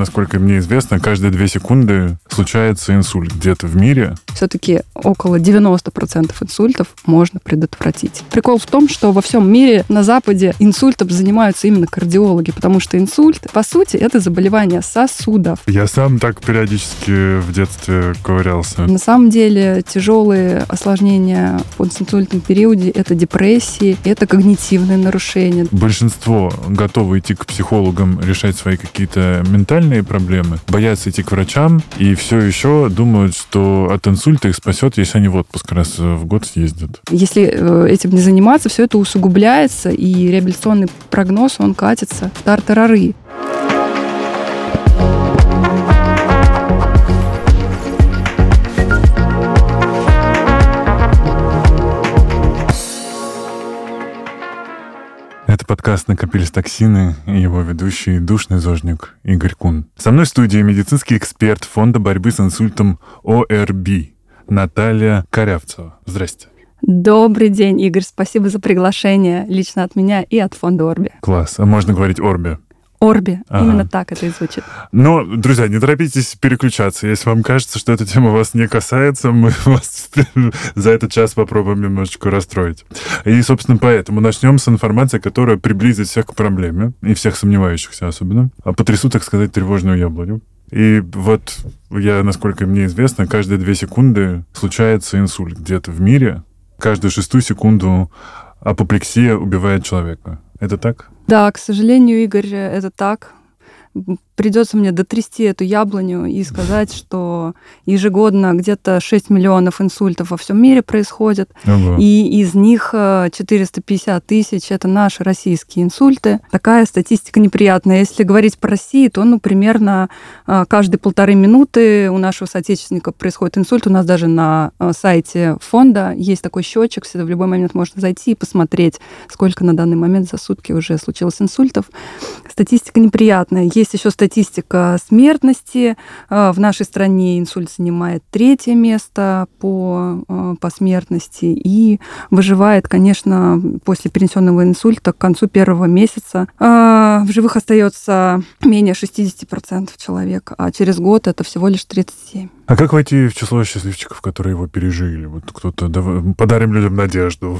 насколько мне известно, каждые две секунды случается инсульт где-то в мире. Все-таки около 90% инсультов можно предотвратить. Прикол в том, что во всем мире на Западе инсультом занимаются именно кардиологи, потому что инсульт, по сути, это заболевание сосудов. Я сам так периодически в детстве ковырялся. На самом деле тяжелые осложнения в постинсультном периоде – это депрессии, это когнитивные нарушения. Большинство готовы идти к психологам, решать свои какие-то ментальные проблемы, боятся идти к врачам и все еще думают, что от инсульта их спасет, если они в отпуск раз в год съездят. Если э, этим не заниматься, все это усугубляется, и реабилитационный прогноз, он катится тартарары. Это подкаст «Накопились токсины» и его ведущий душный зожник Игорь Кун. Со мной в студии медицинский эксперт Фонда борьбы с инсультом ОРБ Наталья Корявцева. Здрасте. Добрый день, Игорь. Спасибо за приглашение лично от меня и от фонда Орби. Класс. А можно говорить Орби? Орби. Ага. Именно так это и звучит. Но, друзья, не торопитесь переключаться. Если вам кажется, что эта тема вас не касается, мы вас за этот час попробуем немножечко расстроить. И, собственно, поэтому начнем с информации, которая приблизит всех к проблеме, и всех сомневающихся особенно. А потрясу, так сказать, тревожную яблоню. И вот я, насколько мне известно, каждые две секунды случается инсульт где-то в мире. Каждую шестую секунду апоплексия убивает человека. Это так? Да, к сожалению, Игорь, это так придется мне дотрясти эту яблоню и сказать, что ежегодно где-то 6 миллионов инсультов во всем мире происходит, ага. и из них 450 э, тысяч это наши российские инсульты. Такая статистика неприятная. Если говорить про Россию, то, ну, примерно э, каждые полторы минуты у нашего соотечественника происходит инсульт. У нас даже на э, сайте фонда есть такой счетчик, всегда в любой момент можно зайти и посмотреть, сколько на данный момент за сутки уже случилось инсультов. Статистика неприятная. Есть еще статистика смертности. Э, в нашей стране инсульт занимает третье место по, э, по смертности и выживает, конечно, после перенесенного инсульта к концу первого месяца. Э, в живых остается менее 60% человек, а через год это всего лишь 37%. А как войти в число счастливчиков, которые его пережили? Вот кто-то подарим людям надежду.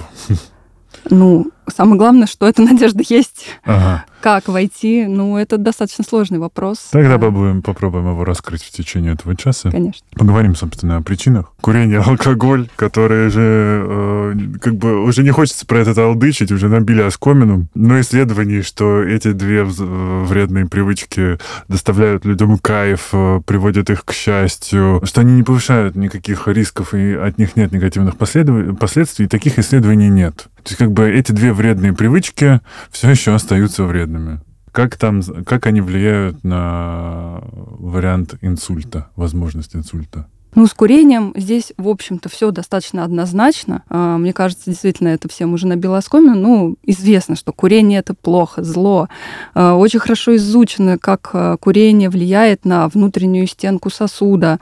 Ну, самое главное, что эта надежда есть. Ага. Как войти? Ну, это достаточно сложный вопрос. Тогда попробуем, попробуем его раскрыть в течение этого часа. Конечно. Поговорим, собственно, о причинах. Курение, алкоголь, которые же э, как бы уже не хочется про это алдычить, уже набили оскомину. Но исследований, что эти две вредные привычки доставляют людям кайф, э, приводят их к счастью, что они не повышают никаких рисков и от них нет негативных последствий, таких исследований нет. То есть как бы эти две вредные привычки все еще остаются вредными. Как там, как они влияют на вариант инсульта, возможность инсульта? Ну, с курением здесь, в общем-то, все достаточно однозначно. А, мне кажется, действительно, это всем уже набило оскомину. Ну, известно, что курение – это плохо, зло. А, очень хорошо изучено, как а, курение влияет на внутреннюю стенку сосуда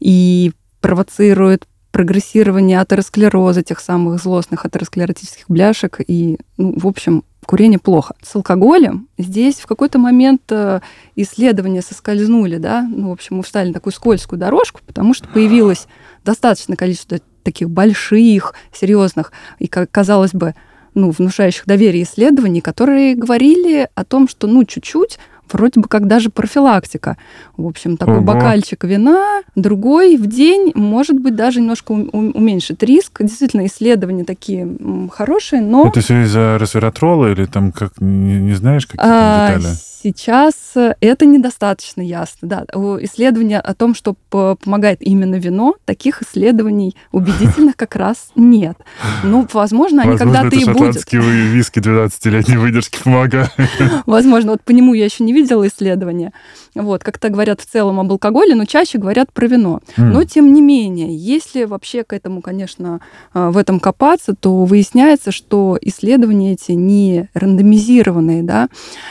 и провоцирует прогрессирование атеросклероза, тех самых злостных атеросклеротических бляшек. И, ну, в общем, курение плохо. С алкоголем здесь в какой-то момент э, исследования соскользнули, да, ну, в общем, мы встали на такую скользкую дорожку, потому что появилось достаточное количество таких больших, серьезных и, казалось бы, ну, внушающих доверие исследований, которые говорили о том, что, ну, чуть-чуть вроде бы как даже профилактика. В общем, такой Ого. бокальчик вина, другой в день, может быть, даже немножко уменьшит риск. Действительно, исследования такие хорошие, но... Это все из-за resveratroла или там, как, не, не знаешь, какие там а, детали? Сейчас э, это недостаточно ясно. Да. Исследования о том, что помогает именно вино, таких исследований убедительных как раз нет. Ну, возможно, они когда-то и будут. шотландские виски 12-летней выдержки помогают. Возможно, вот по нему я еще не видела исследования. Вот, как-то говорят в целом об алкоголе, но чаще говорят про вино. Но, тем не менее, если вообще к этому, конечно, э, в этом копаться, то выясняется, что исследования эти не рандомизированные, да,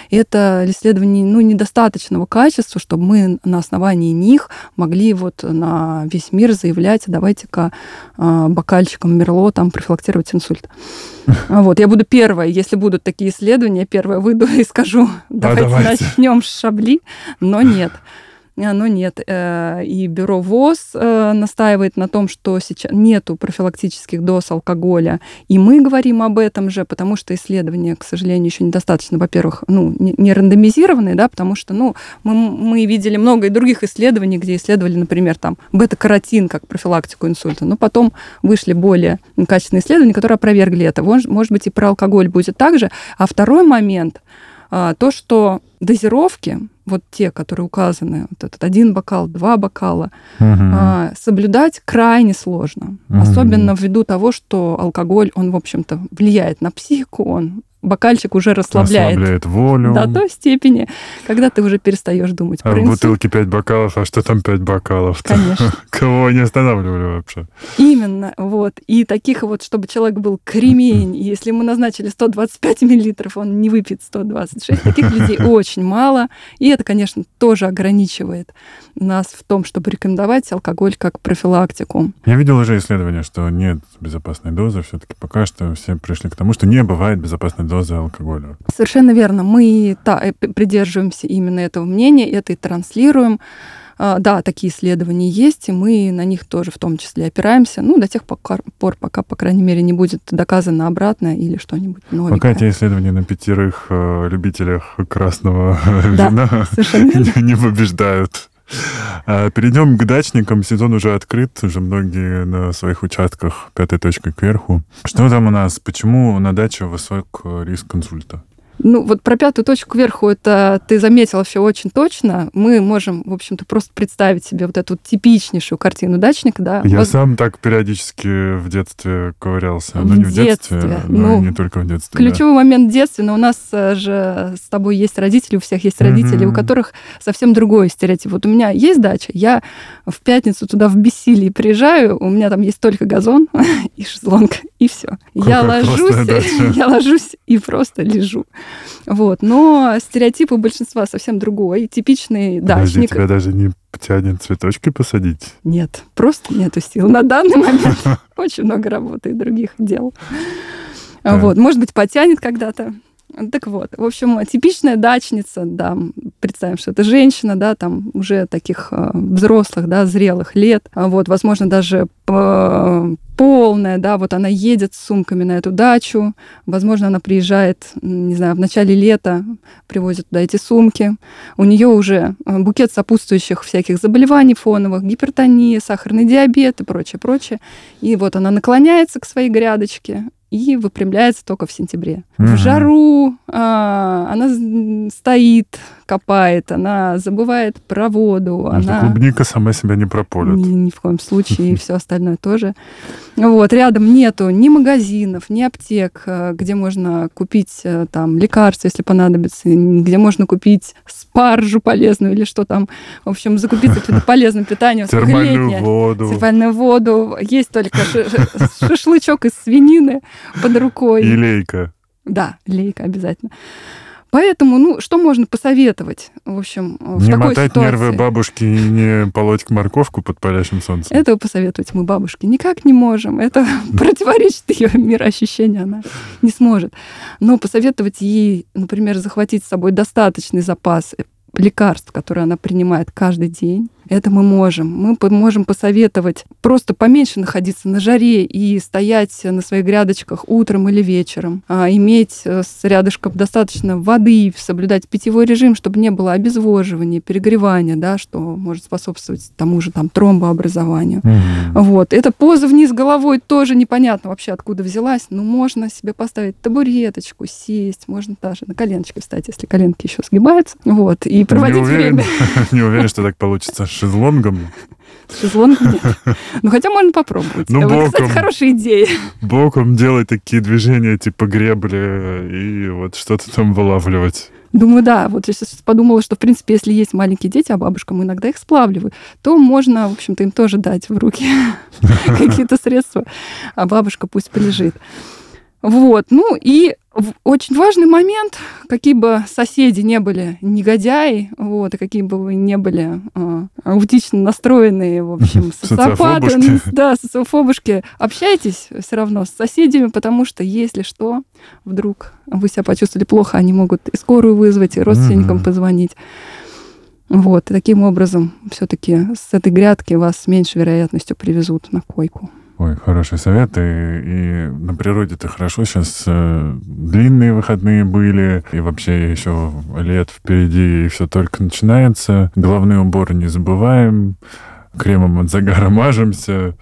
это исследований ну, недостаточного качества, чтобы мы на основании них могли вот на весь мир заявлять, давайте-ка а, бокальчиком Мерло там профилактировать инсульт. Вот, я буду первая, если будут такие исследования, первая выйду и скажу, давайте, а давайте. начнем с шабли, но нет. А, но нет. Э, и бюро ВОЗ э, настаивает на том, что сейчас нету профилактических доз алкоголя. И мы говорим об этом же, потому что исследования, к сожалению, еще недостаточно, во-первых, ну, не рандомизированные, да, потому что, ну, мы, мы видели много и других исследований, где исследовали, например, там, бета-каротин как профилактику инсульта, но потом вышли более качественные исследования, которые опровергли это. Может быть, и про алкоголь будет так же. А второй момент, то, что дозировки, вот те, которые указаны, вот этот один бокал, два бокала, угу. соблюдать крайне сложно. Угу. Особенно ввиду того, что алкоголь, он, в общем-то, влияет на психику, он бокальчик уже расслабляет. Расслабляет волю. До той степени, когда ты уже перестаешь думать а в бутылке 5 бокалов, а что там 5 бокалов? Конечно. Кого не останавливали вообще? Именно, вот. И таких вот, чтобы человек был кремень, если ему назначили 125 миллилитров, он не выпьет 126. Таких людей очень мало. И это, конечно, тоже ограничивает нас в том, чтобы рекомендовать алкоголь как профилактику. Я видел уже исследование, что нет безопасной дозы. Все-таки пока что все пришли к тому, что не бывает безопасной дозы алкоголя. Совершенно верно. Мы та, придерживаемся именно этого мнения, это и транслируем. А, да, такие исследования есть, и мы на них тоже в том числе опираемся, ну, до тех пор, пока, по крайней мере, не будет доказано обратное или что-нибудь новенькое. Пока эти исследования на пятерых э, любителях красного да, вина не побеждают. А, перейдем к дачникам. Сезон уже открыт, уже многие на своих участках пятой точкой кверху. Что там у нас? Почему на даче высок риск консульта? Ну, вот про пятую точку кверху это ты заметила все очень точно. Мы можем, в общем-то, просто представить себе вот эту типичнейшую картину дачника, да. Я вот... сам так периодически в детстве ковырялся. В ну, не в детстве, детстве но ну, не только в детстве. Ключевой да. момент в детстве, но у нас э, же с тобой есть родители, у всех есть родители, mm-hmm. у которых совсем другой стереотип. Вот у меня есть дача, я в пятницу туда в бессилии приезжаю, у меня там есть только газон и шезлонг, и все. Я ложусь, я ложусь и просто лежу. Вот. Но стереотип у большинства совсем другой. Типичный Подожди, дачник. тебя даже не тянет цветочки посадить? Нет, просто нету сил. На данный момент очень много работы и других дел. Вот. Может быть, потянет когда-то. Так вот, в общем, типичная дачница, да, представим, что это женщина, да, там уже таких э, взрослых, да, зрелых лет, а вот, возможно, даже э, полная, да, вот она едет с сумками на эту дачу, возможно, она приезжает, не знаю, в начале лета, привозит туда эти сумки, у нее уже э, букет сопутствующих всяких заболеваний фоновых, гипертония, сахарный диабет и прочее, прочее, и вот она наклоняется к своей грядочке, и выпрямляется только в сентябре. Угу. В жару а, она стоит, копает, она забывает про воду. Ну, она... Клубника сама себя не прополит. Ни, ни в коем случае, и все остальное тоже. Вот, рядом нету ни магазинов, ни аптек, э, где можно купить э, там лекарства, если понадобится, где можно купить спаржу полезную или что там. В общем, закупиться полезным питанием. Термальную воду. Термальную воду. Есть только шашлычок из свинины под рукой. И лейка. Да, лейка обязательно. Поэтому, ну, что можно посоветовать, в общем, в не такой мотать ситуации? нервы бабушки и не полоть морковку под палящим солнцем. Этого посоветовать мы бабушке никак не можем. Это противоречит ее мироощущению, она не сможет. Но посоветовать ей, например, захватить с собой достаточный запас лекарств, которые она принимает каждый день, это мы можем. Мы можем посоветовать просто поменьше находиться на жаре и стоять на своих грядочках утром или вечером, а иметь э, с рядышком достаточно воды, соблюдать питьевой режим, чтобы не было обезвоживания, перегревания, да, что может способствовать тому же там тромбообразованию. Mm-hmm. Вот. Эта поза вниз головой тоже непонятно вообще откуда взялась, но можно себе поставить табуреточку, сесть, можно даже на коленочке встать, если коленки еще сгибаются, вот, и проводить не уверен, время. Не уверен, что так получится шезлонгом? Шезлонгом нет. Ну, хотя можно попробовать. Ну, боком, вот, кстати, хорошая идея. Боком делать такие движения типа гребли и вот что-то там вылавливать. Думаю, да. Вот я сейчас подумала, что, в принципе, если есть маленькие дети, а бабушкам иногда их сплавливают, то можно, в общем-то, им тоже дать в руки какие-то средства, а бабушка пусть полежит. Вот. Ну и очень важный момент, какие бы соседи не были негодяи, вот, и какие бы вы не были э, аутично настроенные, в общем, социопаты, да, социофобушки, общайтесь все равно с соседями, потому что если что, вдруг вы себя почувствовали плохо, они могут и скорую вызвать, и родственникам mm-hmm. позвонить. Вот, и таким образом все-таки с этой грядки вас с меньшей вероятностью привезут на койку. Ой, хороший совет. И, и на природе-то хорошо. Сейчас э, длинные выходные были, и вообще еще лет впереди, и все только начинается. Головные уборы не забываем кремом от загара мажемся,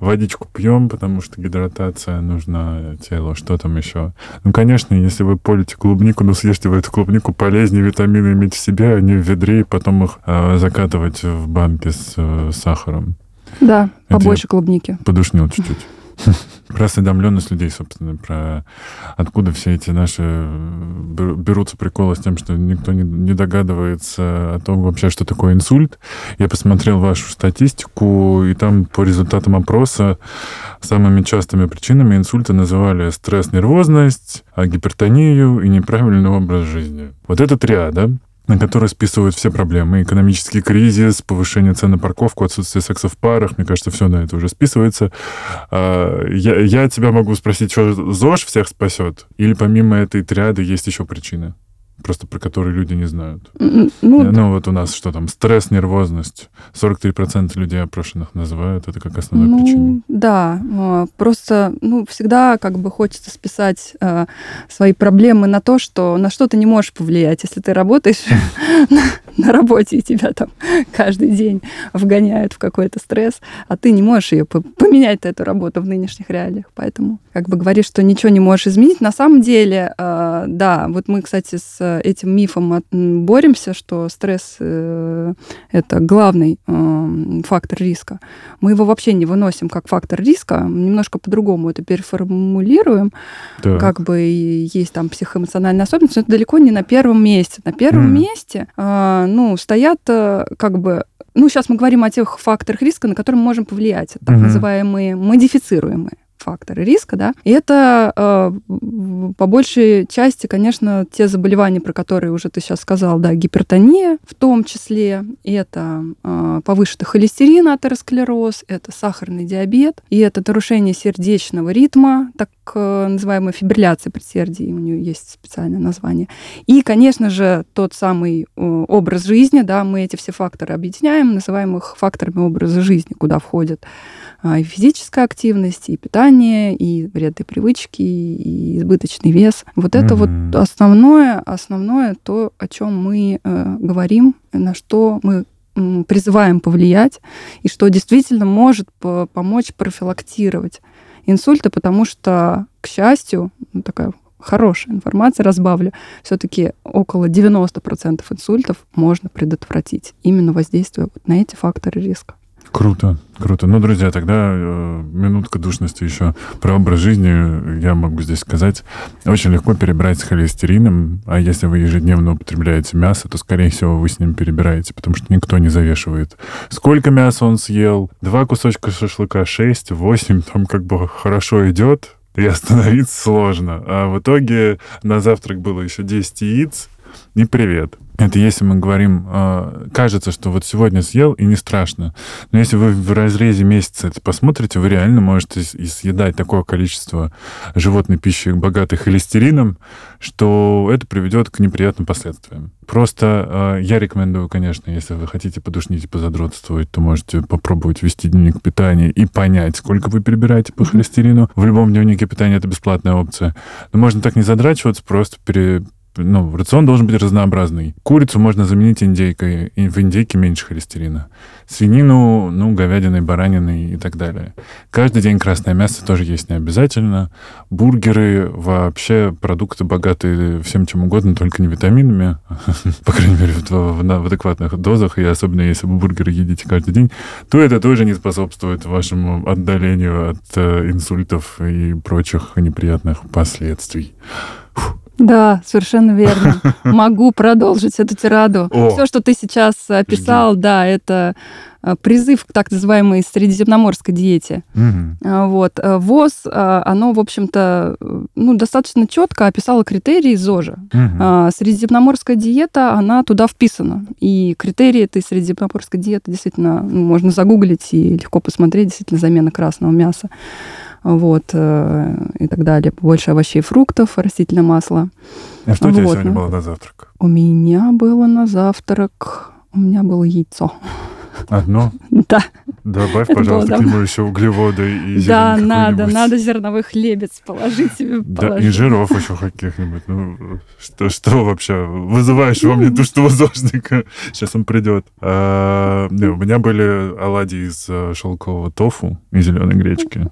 водичку пьем, потому что гидратация нужна телу, что там еще. Ну, конечно, если вы полите клубнику, ну, съешьте вы эту клубнику, полезнее витамины иметь в себе, а не в ведре, и потом их э, закатывать в банки с э, сахаром. Да, побольше клубники. Подушнил чуть-чуть. Про осведомленность людей, собственно, про откуда все эти наши э, берутся приколы с тем, что никто не, догадывается о том вообще, что такое инсульт. Я посмотрел вашу статистику, и там по результатам опроса самыми частыми причинами инсульта называли стресс, нервозность, гипертонию и неправильный образ жизни. Вот это триада на который списывают все проблемы. Экономический кризис, повышение цен на парковку, отсутствие секса в парах. Мне кажется, все на это уже списывается. А, я, я тебя могу спросить, что ЗОЖ всех спасет? Или помимо этой триады есть еще причины? Просто про которые люди не знают. Ну, ну вот у нас что там, стресс, нервозность. 43% людей опрошенных называют это как основную ну, причину. Да, а, просто ну, всегда как бы хочется списать э, свои проблемы на то, что на что ты не можешь повлиять. Если ты работаешь на работе, и тебя там каждый день вгоняют в какой-то стресс, а ты не можешь ее поменять, эту работу в нынешних реалиях. Поэтому как бы говоришь, что ничего не можешь изменить. На самом деле, э, да, вот мы, кстати, с этим мифом боремся, что стресс э, это главный э, фактор риска. Мы его вообще не выносим как фактор риска, немножко по-другому это переформулируем. Да. Как бы есть там психоэмоциональная особенность, но это далеко не на первом месте. На первом mm. месте, э, ну, стоят как бы ну, сейчас мы говорим о тех факторах риска, на которые мы можем повлиять, так mm-hmm. называемые модифицируемые факторы риска, да. И это э, по большей части, конечно, те заболевания, про которые уже ты сейчас сказал, да, гипертония в том числе, это э, повышенный холестерин, атеросклероз, это сахарный диабет, и это нарушение сердечного ритма, так э, называемая фибрилляция предсердий, у нее есть специальное название. И, конечно же, тот самый э, образ жизни, да, мы эти все факторы объединяем, называем их факторами образа жизни, куда входят а, и физическая активность, и питание, и вредные привычки, и избыточный вес. Вот это mm-hmm. вот основное, основное то, о чем мы э, говорим, на что мы призываем повлиять, и что действительно может помочь профилактировать инсульты, потому что, к счастью, ну, такая хорошая информация, разбавлю, все-таки около 90% инсультов можно предотвратить, именно воздействуя на эти факторы риска. Круто, круто. Ну, друзья, тогда э, минутка душности еще про образ жизни. Я могу здесь сказать. Очень легко перебирать с холестерином, а если вы ежедневно употребляете мясо, то, скорее всего, вы с ним перебираете, потому что никто не завешивает. Сколько мяса он съел? Два кусочка шашлыка, шесть, восемь, там как бы хорошо идет, и остановиться сложно. А в итоге на завтрак было еще 10 яиц, и привет. Это если мы говорим, э, кажется, что вот сегодня съел и не страшно. Но если вы в разрезе месяца это посмотрите, вы реально можете и съедать такое количество животной пищи, богатой холестерином, что это приведет к неприятным последствиям. Просто э, я рекомендую, конечно, если вы хотите подушнить и позадротствовать, то можете попробовать вести дневник питания и понять, сколько вы перебираете по холестерину. В любом дневнике питания это бесплатная опция. Но можно так не задрачиваться, просто пере ну, рацион должен быть разнообразный. Курицу можно заменить индейкой, и в индейке меньше холестерина. Свинину, ну, говядиной, бараниной и так далее. Каждый день красное мясо тоже есть не обязательно. Бургеры, вообще продукты богатые всем чем угодно, только не витаминами, по крайней мере, в адекватных дозах, и особенно если вы бургеры едите каждый день, то это тоже не способствует вашему отдалению от э, инсультов и прочих неприятных последствий. Фух. Да, совершенно верно. Могу продолжить эту тираду. Все, что ты сейчас описал, да, это Э, призыв к так называемой средиземноморской диете. Угу. Вот. Э, ВОЗ, оно, в общем-то, ну, достаточно четко описало критерии ЗОЖа. Угу. Средиземноморская диета, она туда вписана. И критерии этой средиземноморской диеты действительно ну, можно загуглить и легко посмотреть, действительно, замена красного мяса вот, и так далее. Больше овощей фруктов, растительное масло. А что вот. у тебя сегодня было на завтрак? У меня было на завтрак, у меня было яйцо. Одно? Да. Добавь, пожалуйста, к нему еще углеводы и Да, надо, надо зерновой хлебец положить себе. Да, положить. и жиров еще каких-нибудь. Ну, что, что вообще? Вызываешь во мне ну, душу возожника. Сейчас он придет. А, не, у меня были оладьи из э, шелкового тофу и зеленой гречки.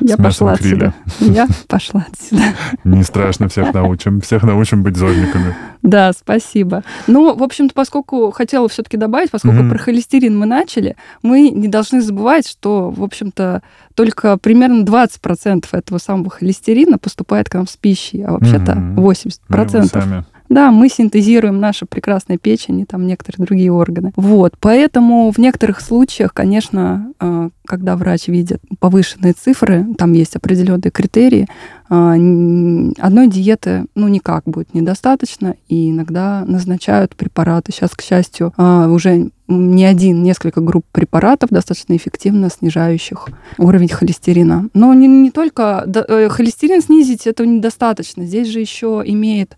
Я пошла отсюда. Я пошла отсюда. Не страшно, всех научим. Всех научим быть зольниками. Да, спасибо. Ну, в общем-то, поскольку хотела все-таки добавить, поскольку mm-hmm. про холестерин мы начали, мы не должны забывать, что, в общем-то, только примерно 20% этого самого холестерина поступает к нам с пищей, а вообще-то mm-hmm. 80%. Мы сами да, мы синтезируем нашу прекрасную печень и там некоторые другие органы. Вот, поэтому в некоторых случаях, конечно, э, когда врач видит повышенные цифры, там есть определенные критерии, одной диеты, ну, никак будет недостаточно, и иногда назначают препараты. Сейчас, к счастью, э, уже не один, несколько групп препаратов достаточно эффективно снижающих уровень холестерина. Но не, не только э, холестерин снизить это недостаточно. Здесь же еще имеет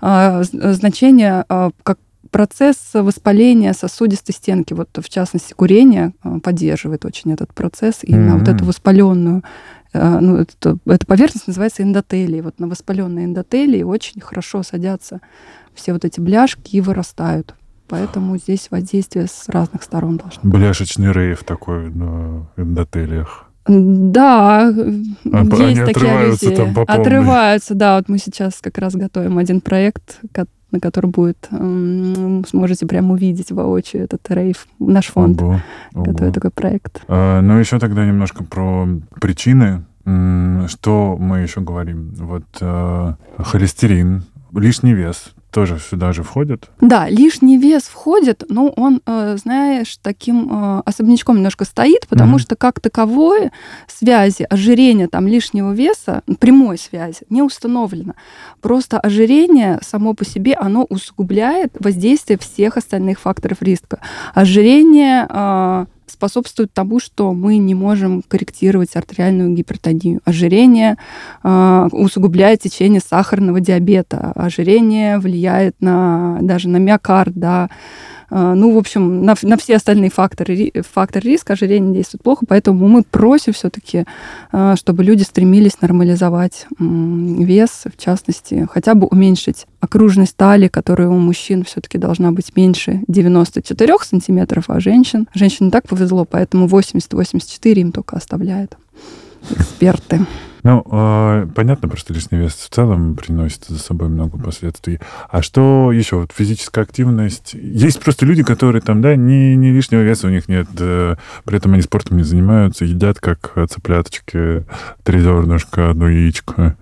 э, значение как процесс воспаления сосудистой стенки, вот в частности курение поддерживает очень этот процесс, именно mm-hmm. вот эту воспаленную ну, это, эта поверхность называется эндотелией. Вот на воспаленной эндотелии очень хорошо садятся все вот эти бляшки и вырастают. Поэтому здесь воздействие с разных сторон должно быть. Бляшечный рейв такой на эндотелиях. Да, а, есть они такие отрываются там по полной. Отрываются, да. Вот мы сейчас как раз готовим один проект, на который будет, сможете прямо увидеть воочию этот рейв. Наш фонд ого, готовит такой проект. А, ну, еще тогда немножко про причины. Что мы еще говорим? Вот э, холестерин, лишний вес тоже сюда же входит? Да, лишний вес входит, но он, э, знаешь, таким э, особнячком немножко стоит, потому mm-hmm. что как таковое связи ожирения там лишнего веса, прямой связи, не установлено. Просто ожирение само по себе, оно усугубляет воздействие всех остальных факторов риска. Ожирение э, способствует тому, что мы не можем корректировать артериальную гипертонию. Ожирение э, усугубляет течение сахарного диабета. Ожирение влияет на, даже на миокард, да, ну, в общем, на, на все остальные факторы, фактор риска ожирение действует плохо, поэтому мы просим все-таки, а, чтобы люди стремились нормализовать вес, в частности, хотя бы уменьшить окружность талии, которая у мужчин все-таки должна быть меньше 94 сантиметров, а женщин, женщин не так повезло, поэтому 80-84 им только оставляют эксперты. Ну, э, понятно, просто лишний вес в целом приносит за собой много последствий. А что еще? Вот физическая активность. Есть просто люди, которые там, да, ни, ни лишнего веса у них нет, э, при этом они спортом не занимаются, едят как цыпляточки, три зернышка, одно яичко.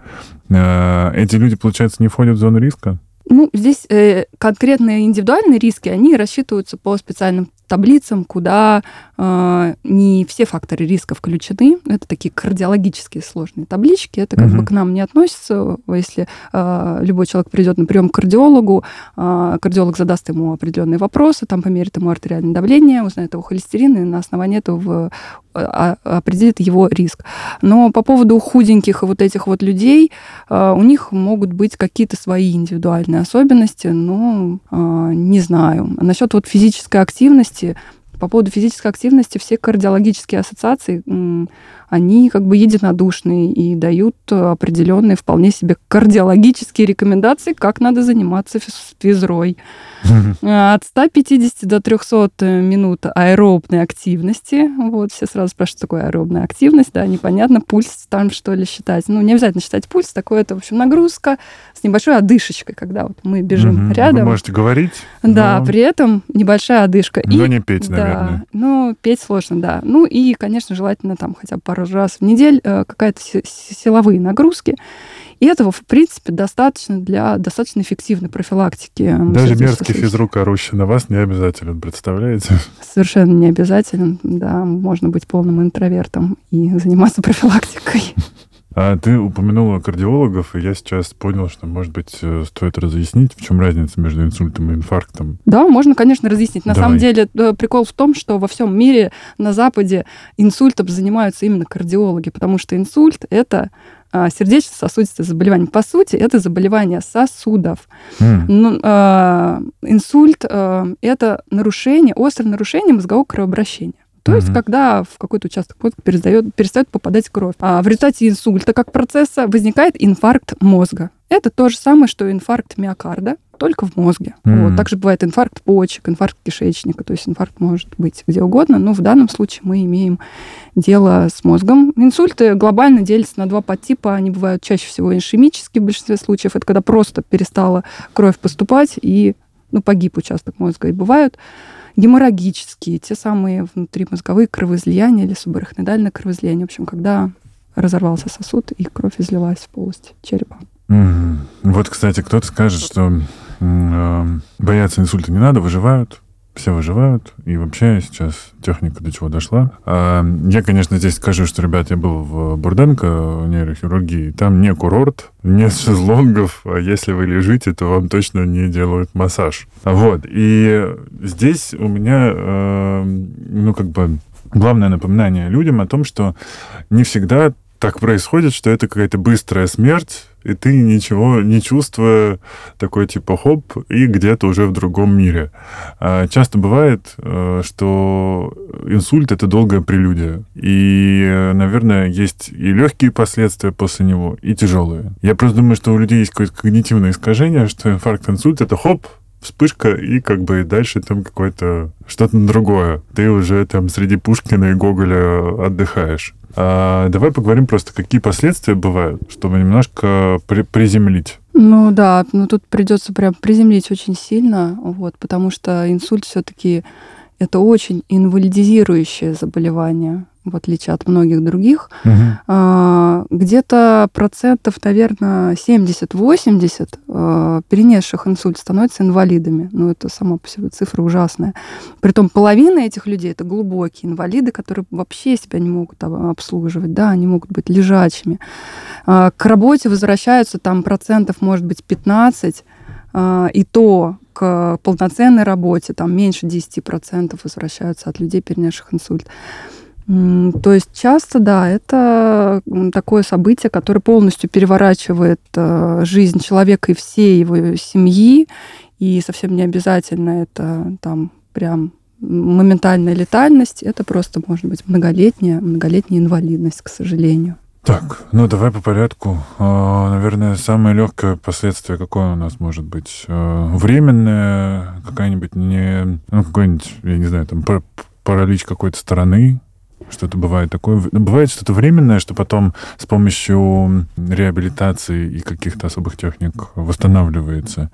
Э, эти люди, получается, не входят в зону риска? Ну, здесь э, конкретные индивидуальные риски, они рассчитываются по специальным таблицам, куда э, не все факторы риска включены. Это такие кардиологические сложные таблички. Это как угу. бы к нам не относится. Если э, любой человек придет на прием к кардиологу, э, кардиолог задаст ему определенные вопросы, там померит ему артериальное давление, узнает его холестерин, и на основании этого определит его риск. Но по поводу худеньких вот этих вот людей, э, у них могут быть какие-то свои индивидуальные особенности, но не знаю. Насчет вот физической активности, по поводу физической активности все кардиологические ассоциации, они как бы единодушные и дают определенные вполне себе кардиологические рекомендации, как надо заниматься физрой. От 150 до 300 минут аэробной активности. Вот, все сразу спрашивают, что такое аэробная активность, да, непонятно, пульс там что ли считать. Ну, не обязательно считать пульс, такое это, в общем, нагрузка с небольшой одышечкой, когда вот мы бежим рядом. Вы можете говорить. Да, но... при этом небольшая одышка. Но и, не петь, да, наверное. Ну, петь сложно, да. Ну, и, конечно, желательно там хотя бы пару раз в неделю э, какая-то силовые нагрузки. И этого, в принципе, достаточно для достаточно эффективной профилактики. Даже мерзкий физрук, орущий на вас, не обязателен, представляете? Совершенно не обязателен, да. Можно быть полным интровертом и заниматься профилактикой. А ты упомянула кардиологов, и я сейчас понял, что, может быть, э, стоит разъяснить, в чем разница между инсультом и инфарктом. Да, можно, конечно, разъяснить. На Давай. самом деле э, прикол в том, что во всем мире на Западе инсультом занимаются именно кардиологи, потому что инсульт — это а, сердечно-сосудистое заболевание. По сути, это заболевание сосудов. Mm. Ну, э, инсульт э, это нарушение, острое нарушение мозгового кровообращения. То есть, когда в какой-то участок мозга перестает, перестает попадать кровь. А в результате инсульта как процесса возникает инфаркт мозга. Это то же самое, что инфаркт миокарда, только в мозге. Mm-hmm. Вот. Также бывает инфаркт почек, инфаркт кишечника. То есть инфаркт может быть где угодно, но в данном случае мы имеем дело с мозгом. Инсульты глобально делятся на два подтипа. Они бывают чаще всего ишемические в большинстве случаев. Это когда просто перестала кровь поступать и ну, погиб участок мозга. И бывают геморрагические, те самые внутримозговые кровоизлияния или субарахноидальное кровоизлияние. В общем, когда разорвался сосуд и кровь излилась в полость черепа. Вот, кстати, кто-то скажет, что э, бояться инсульта не надо, выживают все выживают. И вообще сейчас техника до чего дошла. А, я, конечно, здесь скажу, что, ребят, я был в Бурденко нейрохирургии. Там не курорт, нет шезлонгов. А если вы лежите, то вам точно не делают массаж. Вот. И здесь у меня, э, ну, как бы, главное напоминание людям о том, что не всегда так происходит, что это какая-то быстрая смерть, и ты ничего не чувствуя, такой типа хоп, и где-то уже в другом мире. А часто бывает, э, что инсульт — это долгая прелюдия. И, наверное, есть и легкие последствия после него, и тяжелые. Я просто думаю, что у людей есть какое-то когнитивное искажение, что инфаркт, инсульт — это хоп, вспышка, и как бы дальше там какое-то что-то другое. Ты уже там среди Пушкина и Гоголя отдыхаешь. А, давай поговорим просто, какие последствия бывают, чтобы немножко при приземлить. Ну да, ну тут придется прям приземлить очень сильно, вот, потому что инсульт все-таки это очень инвалидизирующее заболевание в отличие от многих других, угу. где-то процентов, наверное, 70-80 а, перенесших инсульт становятся инвалидами. Ну, это сама по себе цифра ужасная. Притом половина этих людей это глубокие инвалиды, которые вообще себя не могут обслуживать, да, они могут быть лежачими. А, к работе возвращаются там процентов, может быть, 15, и то к полноценной работе там меньше 10% возвращаются от людей, перенесших инсульт. То есть часто, да, это такое событие, которое полностью переворачивает э, жизнь человека и всей его семьи, и совсем не обязательно это там прям моментальная летальность, это просто может быть многолетняя, многолетняя инвалидность, к сожалению. Так, ну давай по порядку. А, наверное, самое легкое последствие какое у нас может быть? А, временное, какая-нибудь не, ну какой-нибудь, я не знаю, там паралич какой-то стороны, что-то бывает такое. Бывает что-то временное, что потом с помощью реабилитации и каких-то особых техник восстанавливается.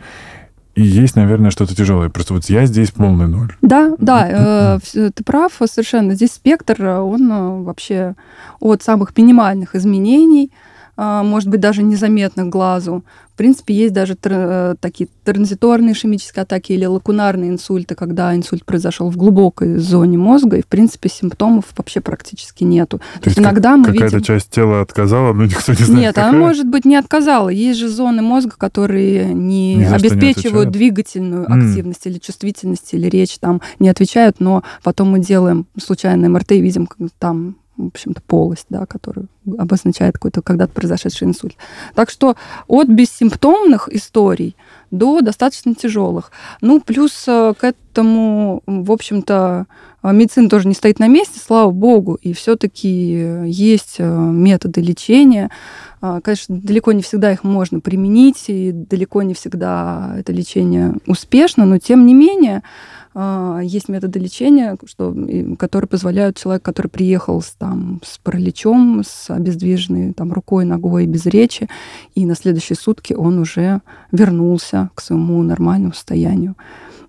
И есть, наверное, что-то тяжелое. Просто вот я здесь полный ноль. Да, да, э, ты прав совершенно. Здесь спектр, он э, вообще от самых минимальных изменений, может быть, даже незаметных глазу, в принципе, есть даже тр- э, такие транзиторные ишемические атаки или лакунарные инсульты, когда инсульт произошел в глубокой зоне мозга, и, в принципе, симптомов вообще практически нету. То, То есть иногда мы какая-то видим... часть тела отказала, но никто не знает, Нет, какая? она, может быть, не отказала. Есть же зоны мозга, которые не Ни обеспечивают не двигательную mm. активность или чувствительность, или речь там не отвечают, но потом мы делаем случайное МРТ и видим, там в общем-то, полость, да, которая обозначает какой-то когда-то произошедший инсульт. Так что от бессимптомных историй до достаточно тяжелых. Ну, плюс э, к этому, в общем-то, медицина тоже не стоит на месте, слава богу, и все-таки есть э, методы лечения. Конечно, далеко не всегда их можно применить, и далеко не всегда это лечение успешно, но тем не менее есть методы лечения, что, которые позволяют человеку, который приехал с, там, с параличом, с обездвиженной там, рукой, ногой, без речи, и на следующие сутки он уже вернулся к своему нормальному состоянию.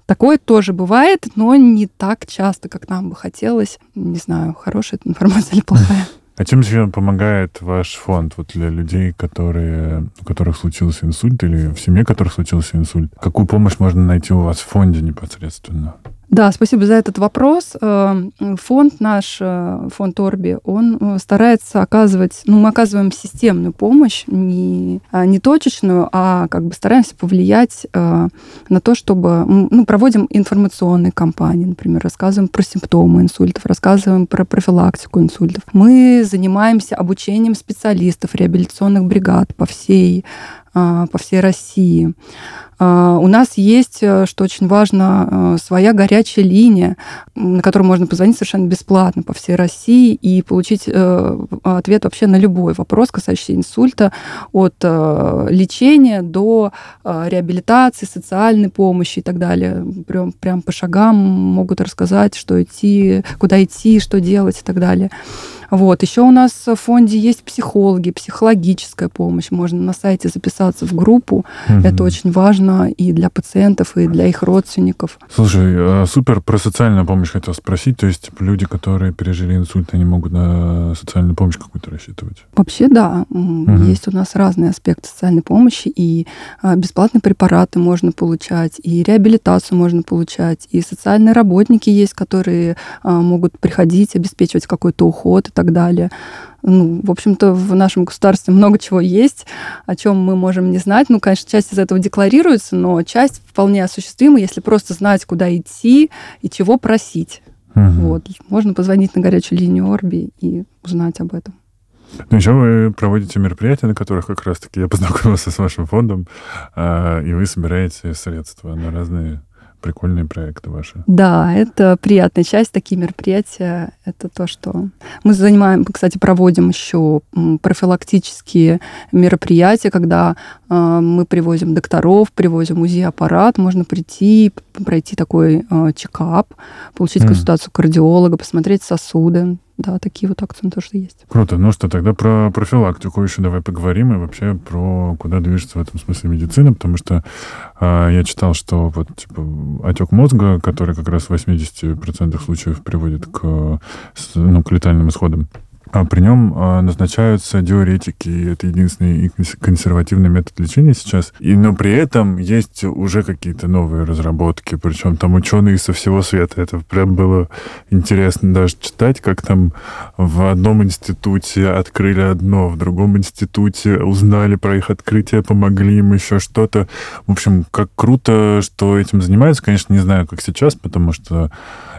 Такое тоже бывает, но не так часто, как нам бы хотелось. Не знаю, хорошая эта информация или плохая. А чем же помогает ваш фонд вот для людей, которые, у которых случился инсульт или в семье которых случился инсульт? Какую помощь можно найти у вас в фонде непосредственно? Да, спасибо за этот вопрос. Э, фонд наш, э, фонд Орби, он э, старается оказывать, ну, мы оказываем системную помощь, не, а, не точечную, а как бы стараемся повлиять на то, чтобы, ну, проводим информационные кампании, например, рассказываем про симптомы инсультов, рассказываем про профилактику инсультов. Мы занимаемся обучением специалистов реабилитационных бригад по всей по всей России. А, у нас есть, э, что очень важно, э, своя горячая линия, на которую можно позвонить совершенно бесплатно по всей России и получить э, ответ вообще на любой вопрос, касающийся инсульта, от лечения до реабилитации, социальной помощи и так далее. Прям, прям по шагам могут рассказать, что идти, куда идти, что делать и так далее. Вот. Еще у нас в фонде есть психологи, психологическая помощь. Можно на сайте записаться в группу. Угу. Это очень важно и для пациентов, и для их родственников. Слушай, а, супер. Про социальную помощь хотел спросить. То есть люди, которые пережили инсульт, они могут на социальную помощь какую-то рассчитывать? Вообще, да. Угу. Есть у нас разные аспекты социальной помощи. И а, бесплатные препараты можно получать, и реабилитацию можно получать, и социальные работники есть, которые а, могут приходить, обеспечивать какой-то уход и так так далее. Ну, в общем-то, в нашем государстве много чего есть, о чем мы можем не знать. Ну, конечно, часть из этого декларируется, но часть вполне осуществима, если просто знать, куда идти и чего просить. Угу. Вот. Можно позвонить на горячую линию Орби и узнать об этом. Ну, еще вы проводите мероприятия, на которых как раз-таки я познакомился с вашим фондом, а, и вы собираете средства на разные прикольные проекты ваши. Да, это приятная часть, такие мероприятия. Это то, что мы занимаем, кстати, проводим еще профилактические мероприятия, когда э, мы привозим докторов, привозим УЗИ-аппарат, можно прийти, пройти такой э, чекап, получить mm. консультацию кардиолога, посмотреть сосуды, да, такие вот акции тоже есть. Круто. Ну что, тогда про профилактику еще давай поговорим и вообще про куда движется в этом смысле медицина, потому что э, я читал, что вот типа отек мозга, который как раз в 80% случаев приводит к, ну, к летальным исходам, а при нем а, назначаются диуретики. Это единственный консервативный метод лечения сейчас. И, но при этом есть уже какие-то новые разработки. Причем там ученые со всего света. Это прям было интересно даже читать, как там в одном институте открыли одно, в другом институте узнали про их открытие, помогли им еще что-то. В общем, как круто, что этим занимаются. Конечно, не знаю, как сейчас, потому что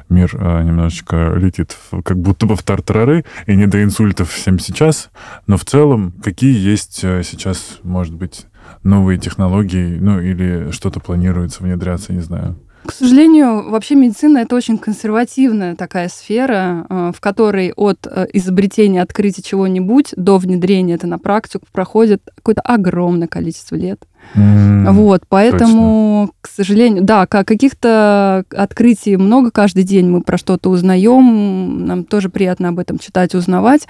мир э, немножечко летит как будто бы в тартарары, и не до инсультов всем сейчас, но в целом какие есть э, сейчас, может быть, новые технологии, ну или что-то планируется внедряться, не знаю. К сожалению, вообще медицина это очень консервативная такая сфера, э, в которой от изобретения, открытия чего-нибудь до внедрения это на практику проходит какое-то огромное количество лет. Mm, вот, поэтому, точно. к сожалению, да, каких-то открытий много каждый день, мы про что-то узнаем, нам тоже приятно об этом читать, узнавать,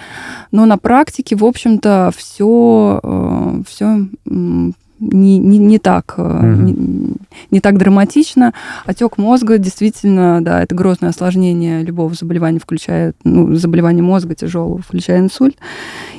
но на практике, в общем-то, все, э, все не, не, не так, mm-hmm. не, не так драматично. Отек мозга действительно, да, это грозное осложнение любого заболевания, включая, ну, заболевание мозга тяжелого, включая инсульт.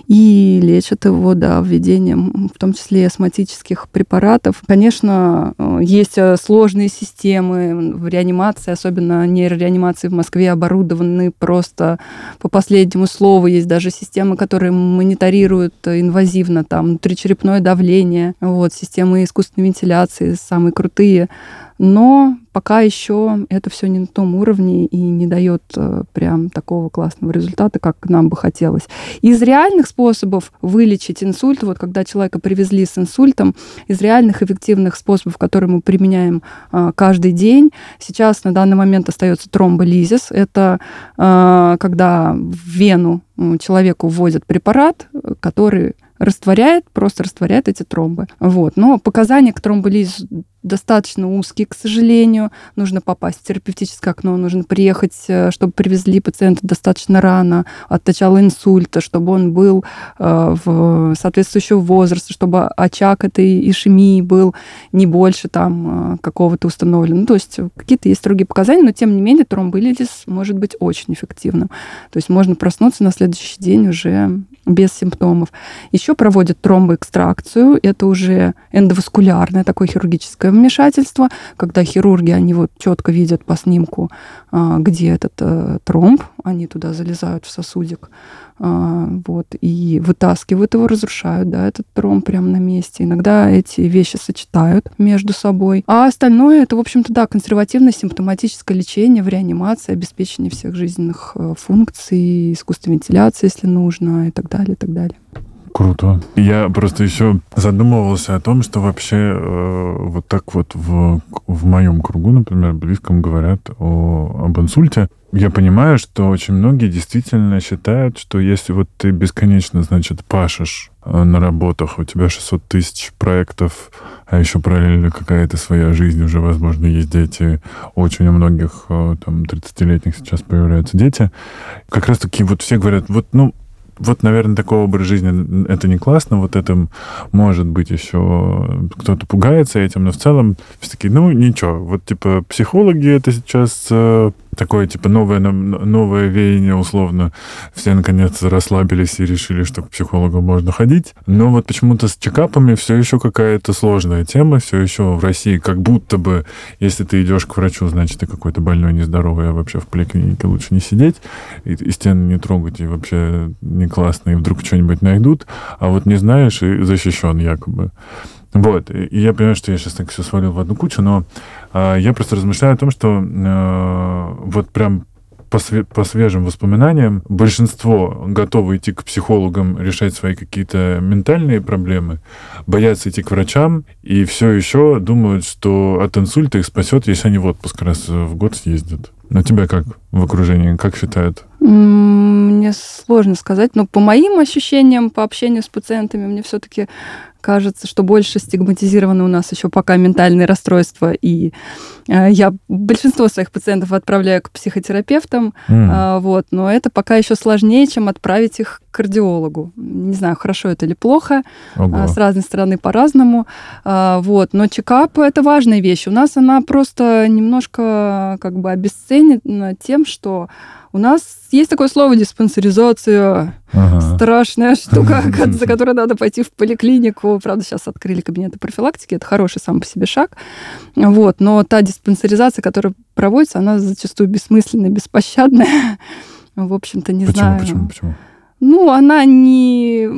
И лечат его, да, введением, в том числе астматических препаратов. Конечно, э, есть э, сложные системы в реанимации, особенно нейрореанимации в Москве оборудованы просто по последнему слову. Есть даже системы, которые мониторируют инвазивно там внутричерепное давление. Вот, системы искусственной вентиляции самые крутые, но пока еще это все не на том уровне и не дает э, прям такого классного результата, как нам бы хотелось. Из реальных способов вылечить инсульт, вот когда человека привезли с инсультом, из реальных эффективных способов, которые мы применяем э, каждый день, сейчас на данный момент остается тромболизис. Это э, когда в вену человеку вводят препарат, который растворяет, просто растворяет эти тромбы. Вот. Но показания к тромболизу достаточно узкие, к сожалению. Нужно попасть в терапевтическое окно, нужно приехать, э, чтобы привезли пациента достаточно рано, от начала инсульта, чтобы он был э, в соответствующего возраста, чтобы очаг этой ишемии был не больше там какого-то установлен. Ну, то есть какие-то есть строгие показания, но тем не менее тромболизис может быть очень эффективным. То есть можно проснуться на следующий день уже без симптомов. Еще проводят тромбоэкстракцию. Это уже эндоваскулярное такое хирургическое вмешательство, когда хирурги, они вот четко видят по снимку, а, где этот э, тромб, они туда залезают в сосудик, а, вот, и вытаскивают его, разрушают, да, этот тромб прямо на месте. Иногда эти вещи сочетают между собой. А остальное это, в общем-то, да, консервативное симптоматическое лечение в реанимации, обеспечение всех жизненных э, функций, искусственной вентиляции, если нужно, и так далее, и так далее. Круто. Я просто еще задумывался о том, что вообще э, вот так вот в, в моем кругу, например, близком говорят о, об инсульте. Я понимаю, что очень многие действительно считают, что если вот ты бесконечно, значит, пашешь э, на работах, у тебя 600 тысяч проектов, а еще параллельно какая-то своя жизнь, уже, возможно, есть дети. Очень у многих э, там 30-летних сейчас появляются дети. Как раз таки вот все говорят, вот, ну, вот, наверное, такой образ жизни это не классно, вот это может быть еще кто-то пугается этим, но в целом все таки ну, ничего. Вот, типа, психологи это сейчас э, такое, типа, новое, новое веяние, условно. Все, наконец, расслабились и решили, что к психологу можно ходить. Но вот почему-то с чекапами все еще какая-то сложная тема, все еще в России как будто бы, если ты идешь к врачу, значит, ты какой-то больной, нездоровый, а вообще в поликлинике лучше не сидеть, и, и стены не трогать, и вообще не классно, и вдруг что-нибудь найдут, а вот не знаешь, и защищен якобы. Вот. И я понимаю, что я сейчас так все свалил в одну кучу, но я просто размышляю о том, что э, вот прям по, све- по свежим воспоминаниям большинство готовы идти к психологам, решать свои какие-то ментальные проблемы, боятся идти к врачам и все еще думают, что от инсульта их спасет, если они в отпуск раз в год съездят. На тебя как в окружении, как считают? Мне сложно сказать, но по моим ощущениям, по общению с пациентами, мне все-таки кажется, что больше стигматизированы у нас еще пока ментальные расстройства. И э, я большинство своих пациентов отправляю к психотерапевтам, mm. вот, но это пока еще сложнее, чем отправить их кардиологу. Не знаю, хорошо это или плохо, Ого. с разной стороны по-разному. Вот, но чекап это важная вещь. У нас она просто немножко как бы обесценена тем, что у нас есть такое слово диспансеризация. Ага. Страшная штука, за которой надо пойти в поликлинику. Правда, сейчас открыли кабинеты профилактики. Это хороший сам по себе шаг. Вот. Но та диспансеризация, которая проводится, она зачастую бессмысленная, беспощадная. В общем-то, не почему, знаю. Почему? Почему? Ну, она не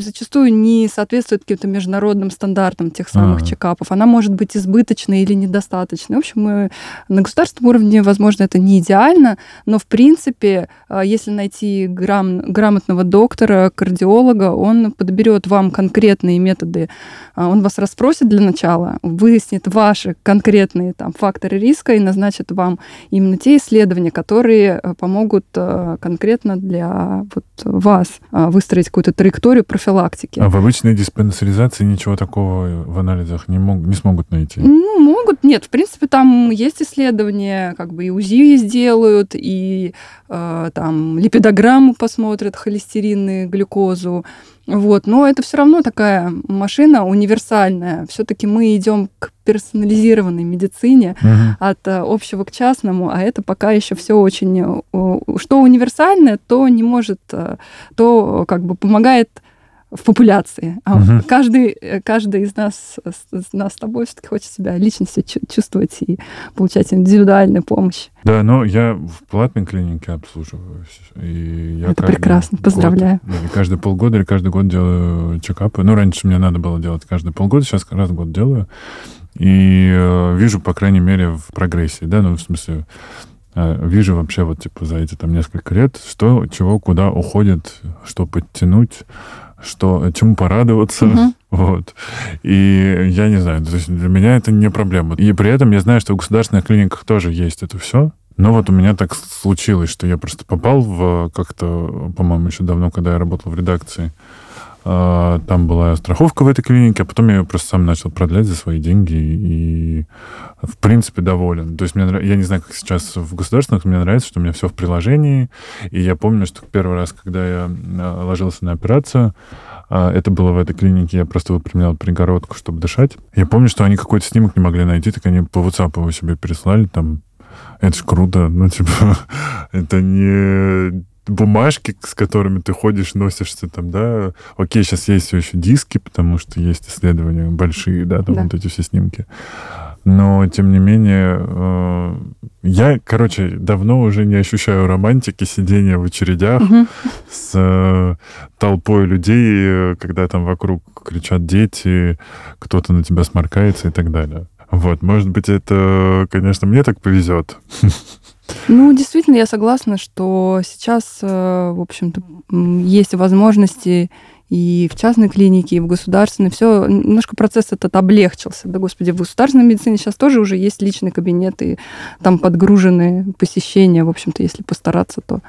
зачастую не соответствует каким-то международным стандартам тех самых А-а-а. чекапов. Она может быть избыточной или недостаточной. В общем, мы на государственном уровне, возможно, это не идеально, но в принципе, а, если найти грам, грамотного доктора, кардиолога, он подберет вам конкретные методы. А, он вас расспросит для начала, выяснит ваши конкретные там факторы риска и назначит вам именно те исследования, которые а, помогут конкретно для вот вас а, выстроить какую-то траекторию профилактики. А в обычной диспансеризации ничего такого в анализах не, мог, не смогут найти? Ну, могут. Нет, в принципе, там есть исследования, как бы и УЗИ сделают, и э, там липидограмму посмотрят, холестерин и глюкозу. Вот. Но это все равно такая машина универсальная. Все-таки мы идем к персонализированной медицине угу. от э, общего к частному, а это пока еще все очень... Э, что универсальное, то не может, э, то как бы помогает в популяции. А угу. каждый, каждый из нас, из нас с тобой все-таки хочет себя личностью чувствовать и получать индивидуальную помощь. Да, но я в платной клинике обслуживаюсь. И я Это прекрасно, поздравляю. Год, да, каждые полгода или каждый год делаю чекапы. Ну, раньше мне надо было делать каждые полгода, сейчас раз в год делаю. И э, вижу, по крайней мере, в прогрессии, да, ну, в смысле, э, вижу вообще вот, типа, за эти там несколько лет, что, чего, куда уходит, что подтянуть, что, чему порадоваться. Угу. Вот. И я не знаю, то есть для меня это не проблема. И при этом я знаю, что в государственных клиниках тоже есть это все. Но вот у меня так случилось, что я просто попал в как-то, по-моему, еще давно, когда я работал в редакции, там была страховка в этой клинике, а потом я ее просто сам начал продлять за свои деньги и, в принципе, доволен. То есть мне, я не знаю, как сейчас в государственных, мне нравится, что у меня все в приложении. И я помню, что первый раз, когда я а, ложился на операцию, а, это было в этой клинике, я просто выпрямлял перегородку, чтобы дышать. Я помню, что они какой-то снимок не могли найти, так они по WhatsApp его себе переслали, там, это ж круто, ну, типа, это не бумажки, с которыми ты ходишь, носишься там, да. Окей, сейчас есть все еще диски, потому что есть исследования большие, да, там да. вот эти все снимки. Но, тем не менее, э, я, короче, давно уже не ощущаю романтики сидения в очередях угу. с э, толпой людей, когда там вокруг кричат дети, кто-то на тебя сморкается и так далее. Вот, может быть, это, конечно, мне так повезет. Ну, действительно, я согласна, что сейчас, э, в общем-то, есть возможности и в частной клинике, и в государственной. Все, немножко процесс этот облегчился. Да, господи, в государственной медицине сейчас тоже уже есть личный кабинет, и там подгружены посещения. В общем-то, если постараться, то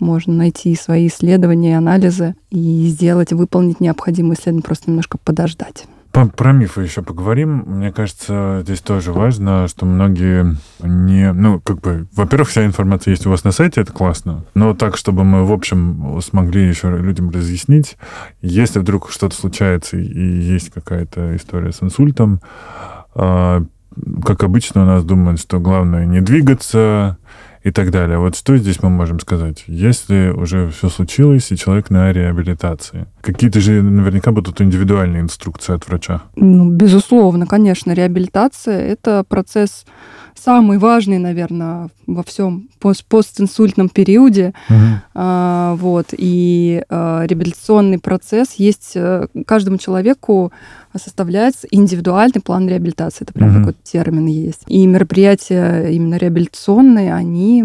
можно найти свои исследования, анализы и сделать, выполнить необходимые исследования, просто немножко подождать. Про, про мифы еще поговорим. Мне кажется, здесь тоже важно, что многие не... Ну, как бы, во-первых, вся информация есть у вас на сайте, это классно. Но так, чтобы мы, в общем, смогли еще людям разъяснить, если вдруг что-то случается и есть какая-то история с инсультом, а, как обычно у нас думают, что главное не двигаться, и так далее. Вот что здесь мы можем сказать? Если уже все случилось, и человек на реабилитации, какие-то же наверняка будут индивидуальные инструкции от врача. Ну, безусловно, конечно. Реабилитация — это процесс самый важный, наверное, во всем пост постинсультном периоде. Угу. А, вот. И а, реабилитационный процесс есть э, каждому человеку составляется индивидуальный план реабилитации. Это прям угу. такой термин есть. И мероприятия именно реабилитационные, они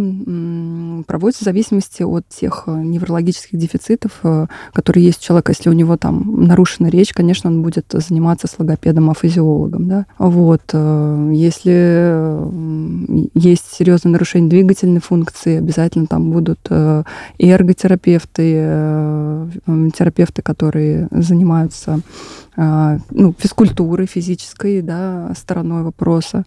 проводятся в зависимости от тех э, неврологических дефицитов, э, которые есть у человека. Если у него там нарушена речь, конечно, он будет заниматься с логопедом, афазиологом. Да? Вот. Э, если есть серьезное нарушение двигательной функции, обязательно там будут эрготерапевты, терапевты, которые занимаются а, ну, физкультуры физической да, стороной вопроса.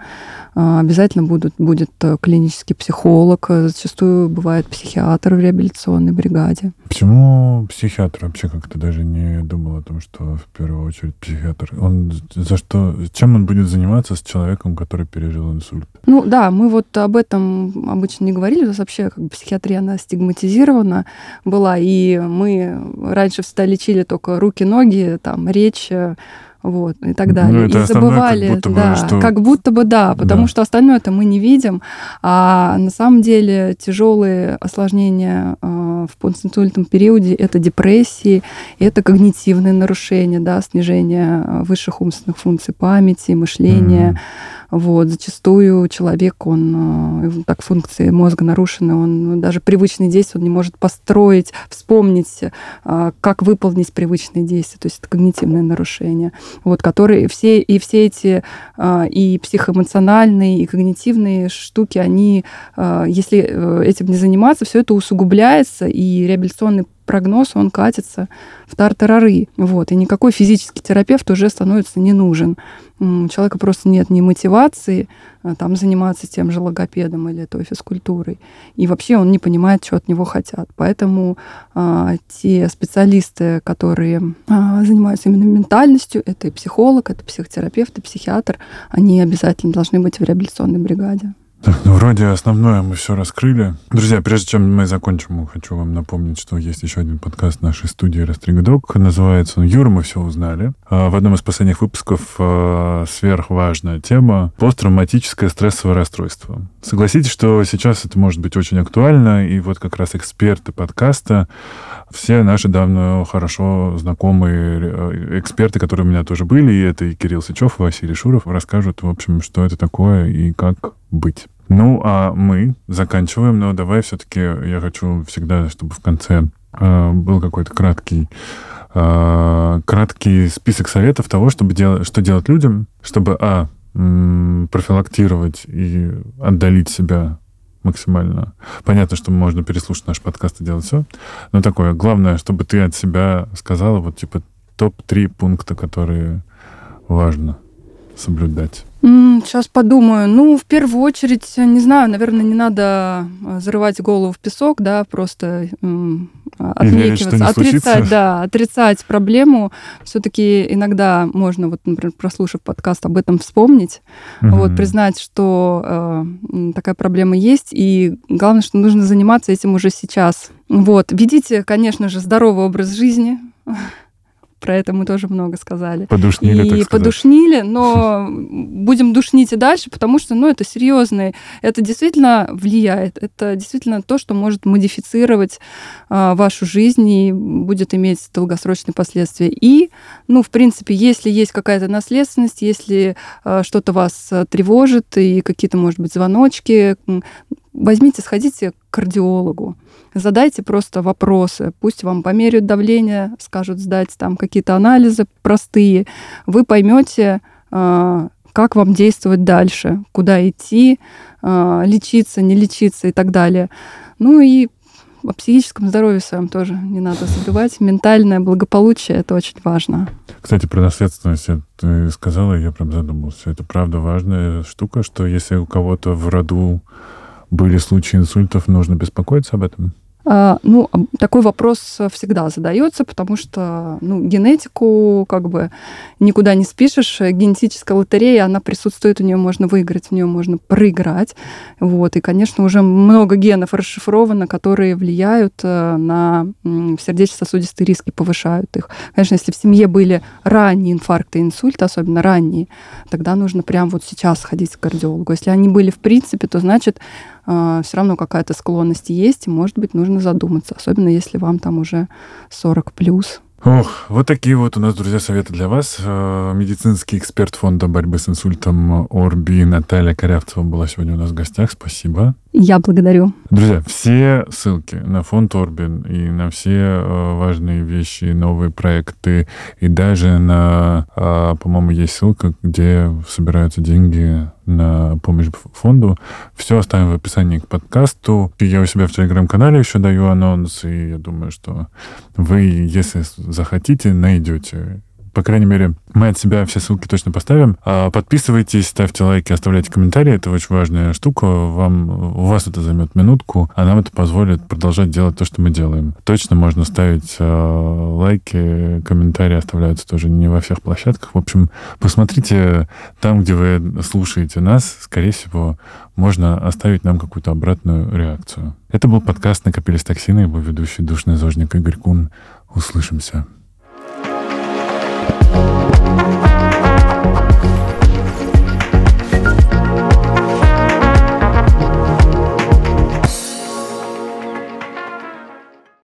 А, обязательно будут, будет э, клинический психолог, зачастую бывает психиатр в реабилитационной бригаде. Почему психиатр? Вообще как-то даже не думал о том, что в первую очередь психиатр. Он за что, чем он будет заниматься с человеком, который пережил инсульт? Ну да, мы вот об этом обычно не говорили. У нас вообще как бы психиатрия, она стигматизирована была, и мы раньше лечили только руки, ноги, там, речь, вот, и так далее. Ну, и забывали, как будто да, бы, что... как будто бы да, потому да. что остальное это мы не видим. А на самом деле тяжелые осложнения э, в постинсультном периоде это депрессии, это когнитивные нарушения, да, снижение высших умственных функций памяти, мышления. Mm-hmm вот, зачастую человек, он, э, так функции мозга нарушены, он даже привычные действия он не может построить, вспомнить, э, как выполнить привычные действия. То есть это когнитивное нарушение, вот, которые все, и все эти э, и психоэмоциональные, и когнитивные штуки, они, если этим не заниматься, все это усугубляется, и реабилитационный прогноз, он катится в тартарары. Вот, и никакой физический терапевт уже становится не нужен. У человека просто нет ни мотивации а, там заниматься тем же логопедом или той физкультурой. И вообще он не понимает, что от него хотят. Поэтому а, те специалисты, которые а, занимаются именно ментальностью, это и психолог, это психотерапевт, и психиатр, они обязательно должны быть в реабилитационной бригаде. Так, ну вроде основное мы все раскрыли. Друзья, прежде чем мы закончим, хочу вам напомнить, что есть еще один подкаст нашей студии «Растригдок». Называется он «Юра, мы все узнали». А, в одном из последних выпусков а, сверхважная тема – посттравматическое стрессовое расстройство. Согласитесь, что сейчас это может быть очень актуально, и вот как раз эксперты подкаста, все наши давно хорошо знакомые э, эксперты, которые у меня тоже были, и это и Кирилл Сычев, и Василий Шуров, расскажут, в общем, что это такое и как быть. Ну, а мы заканчиваем, но давай все-таки я хочу всегда, чтобы в конце э, был какой-то краткий э, краткий список советов того, чтобы делать, что делать людям, чтобы а профилактировать и отдалить себя максимально. Понятно, что можно переслушать наш подкаст и делать все, но такое. Главное, чтобы ты от себя сказала, вот типа топ-3 пункта, которые важно соблюдать? Сейчас подумаю. Ну, в первую очередь, не знаю, наверное, не надо э, зарывать голову в песок, да, просто отнекиваться, верить, отрицать, случится. да, отрицать проблему. Все-таки иногда можно, вот, например, прослушав подкаст, об этом вспомнить, угу. вот, признать, что э, такая проблема есть, и главное, что нужно заниматься этим уже сейчас. Вот, ведите, конечно же, здоровый образ жизни, про это мы тоже много сказали. Подушнили, и так подушнили, но будем душнить и дальше, потому что, ну, это серьезно, это действительно влияет, это действительно то, что может модифицировать а, вашу жизнь и будет иметь долгосрочные последствия. И, ну, в принципе, если есть какая-то наследственность, если а, что-то вас а, тревожит и какие-то, может быть, звоночки, возьмите, сходите к кардиологу, задайте просто вопросы, пусть вам померяют давление, скажут сдать там какие-то анализы простые, вы поймете, а, как вам действовать дальше, куда идти, а, лечиться, не лечиться и так далее. Ну и о психическом здоровье своем тоже не надо забывать. Ментальное благополучие — это очень важно. Кстати, про наследственность ты сказала, я прям задумался. Это правда важная штука, что если у кого-то в роду были случаи инсультов, нужно беспокоиться об этом? А, ну, такой вопрос всегда задается, потому что ну, генетику как бы никуда не спишешь. Генетическая лотерея, она присутствует, у нее можно выиграть, в нее можно проиграть. Вот. И, конечно, уже много генов расшифровано, которые влияют э, на сердечно-сосудистые риски, повышают их. Конечно, если в семье были ранние инфаркты инсульты, особенно ранние, тогда нужно прямо вот сейчас ходить к кардиологу. Если они были в принципе, то значит э, все равно какая-то склонность есть, и, может быть, нужно задуматься, особенно если вам там уже 40 плюс. Ох, вот такие вот у нас, друзья, советы для вас. Э, медицинский эксперт фонда борьбы с инсультом Орби Наталья Корявцева была сегодня у нас в гостях. Спасибо. Я благодарю. Друзья, все ссылки на фонд Орбин и на все э, важные вещи, новые проекты, и даже на, э, по-моему, есть ссылка, где собираются деньги на помощь фонду. Все оставим в описании к подкасту. Я у себя в телеграм-канале еще даю анонс, и я думаю, что вы, если захотите, найдете по крайней мере, мы от себя все ссылки точно поставим. А подписывайтесь, ставьте лайки, оставляйте комментарии. Это очень важная штука. Вам, у вас это займет минутку, а нам это позволит продолжать делать то, что мы делаем. Точно можно ставить э, лайки, комментарии оставляются тоже не во всех площадках. В общем, посмотрите там, где вы слушаете нас. Скорее всего, можно оставить нам какую-то обратную реакцию. Это был подкаст «Накопились токсины», его ведущий душный зожник Игорь Кун. Услышимся.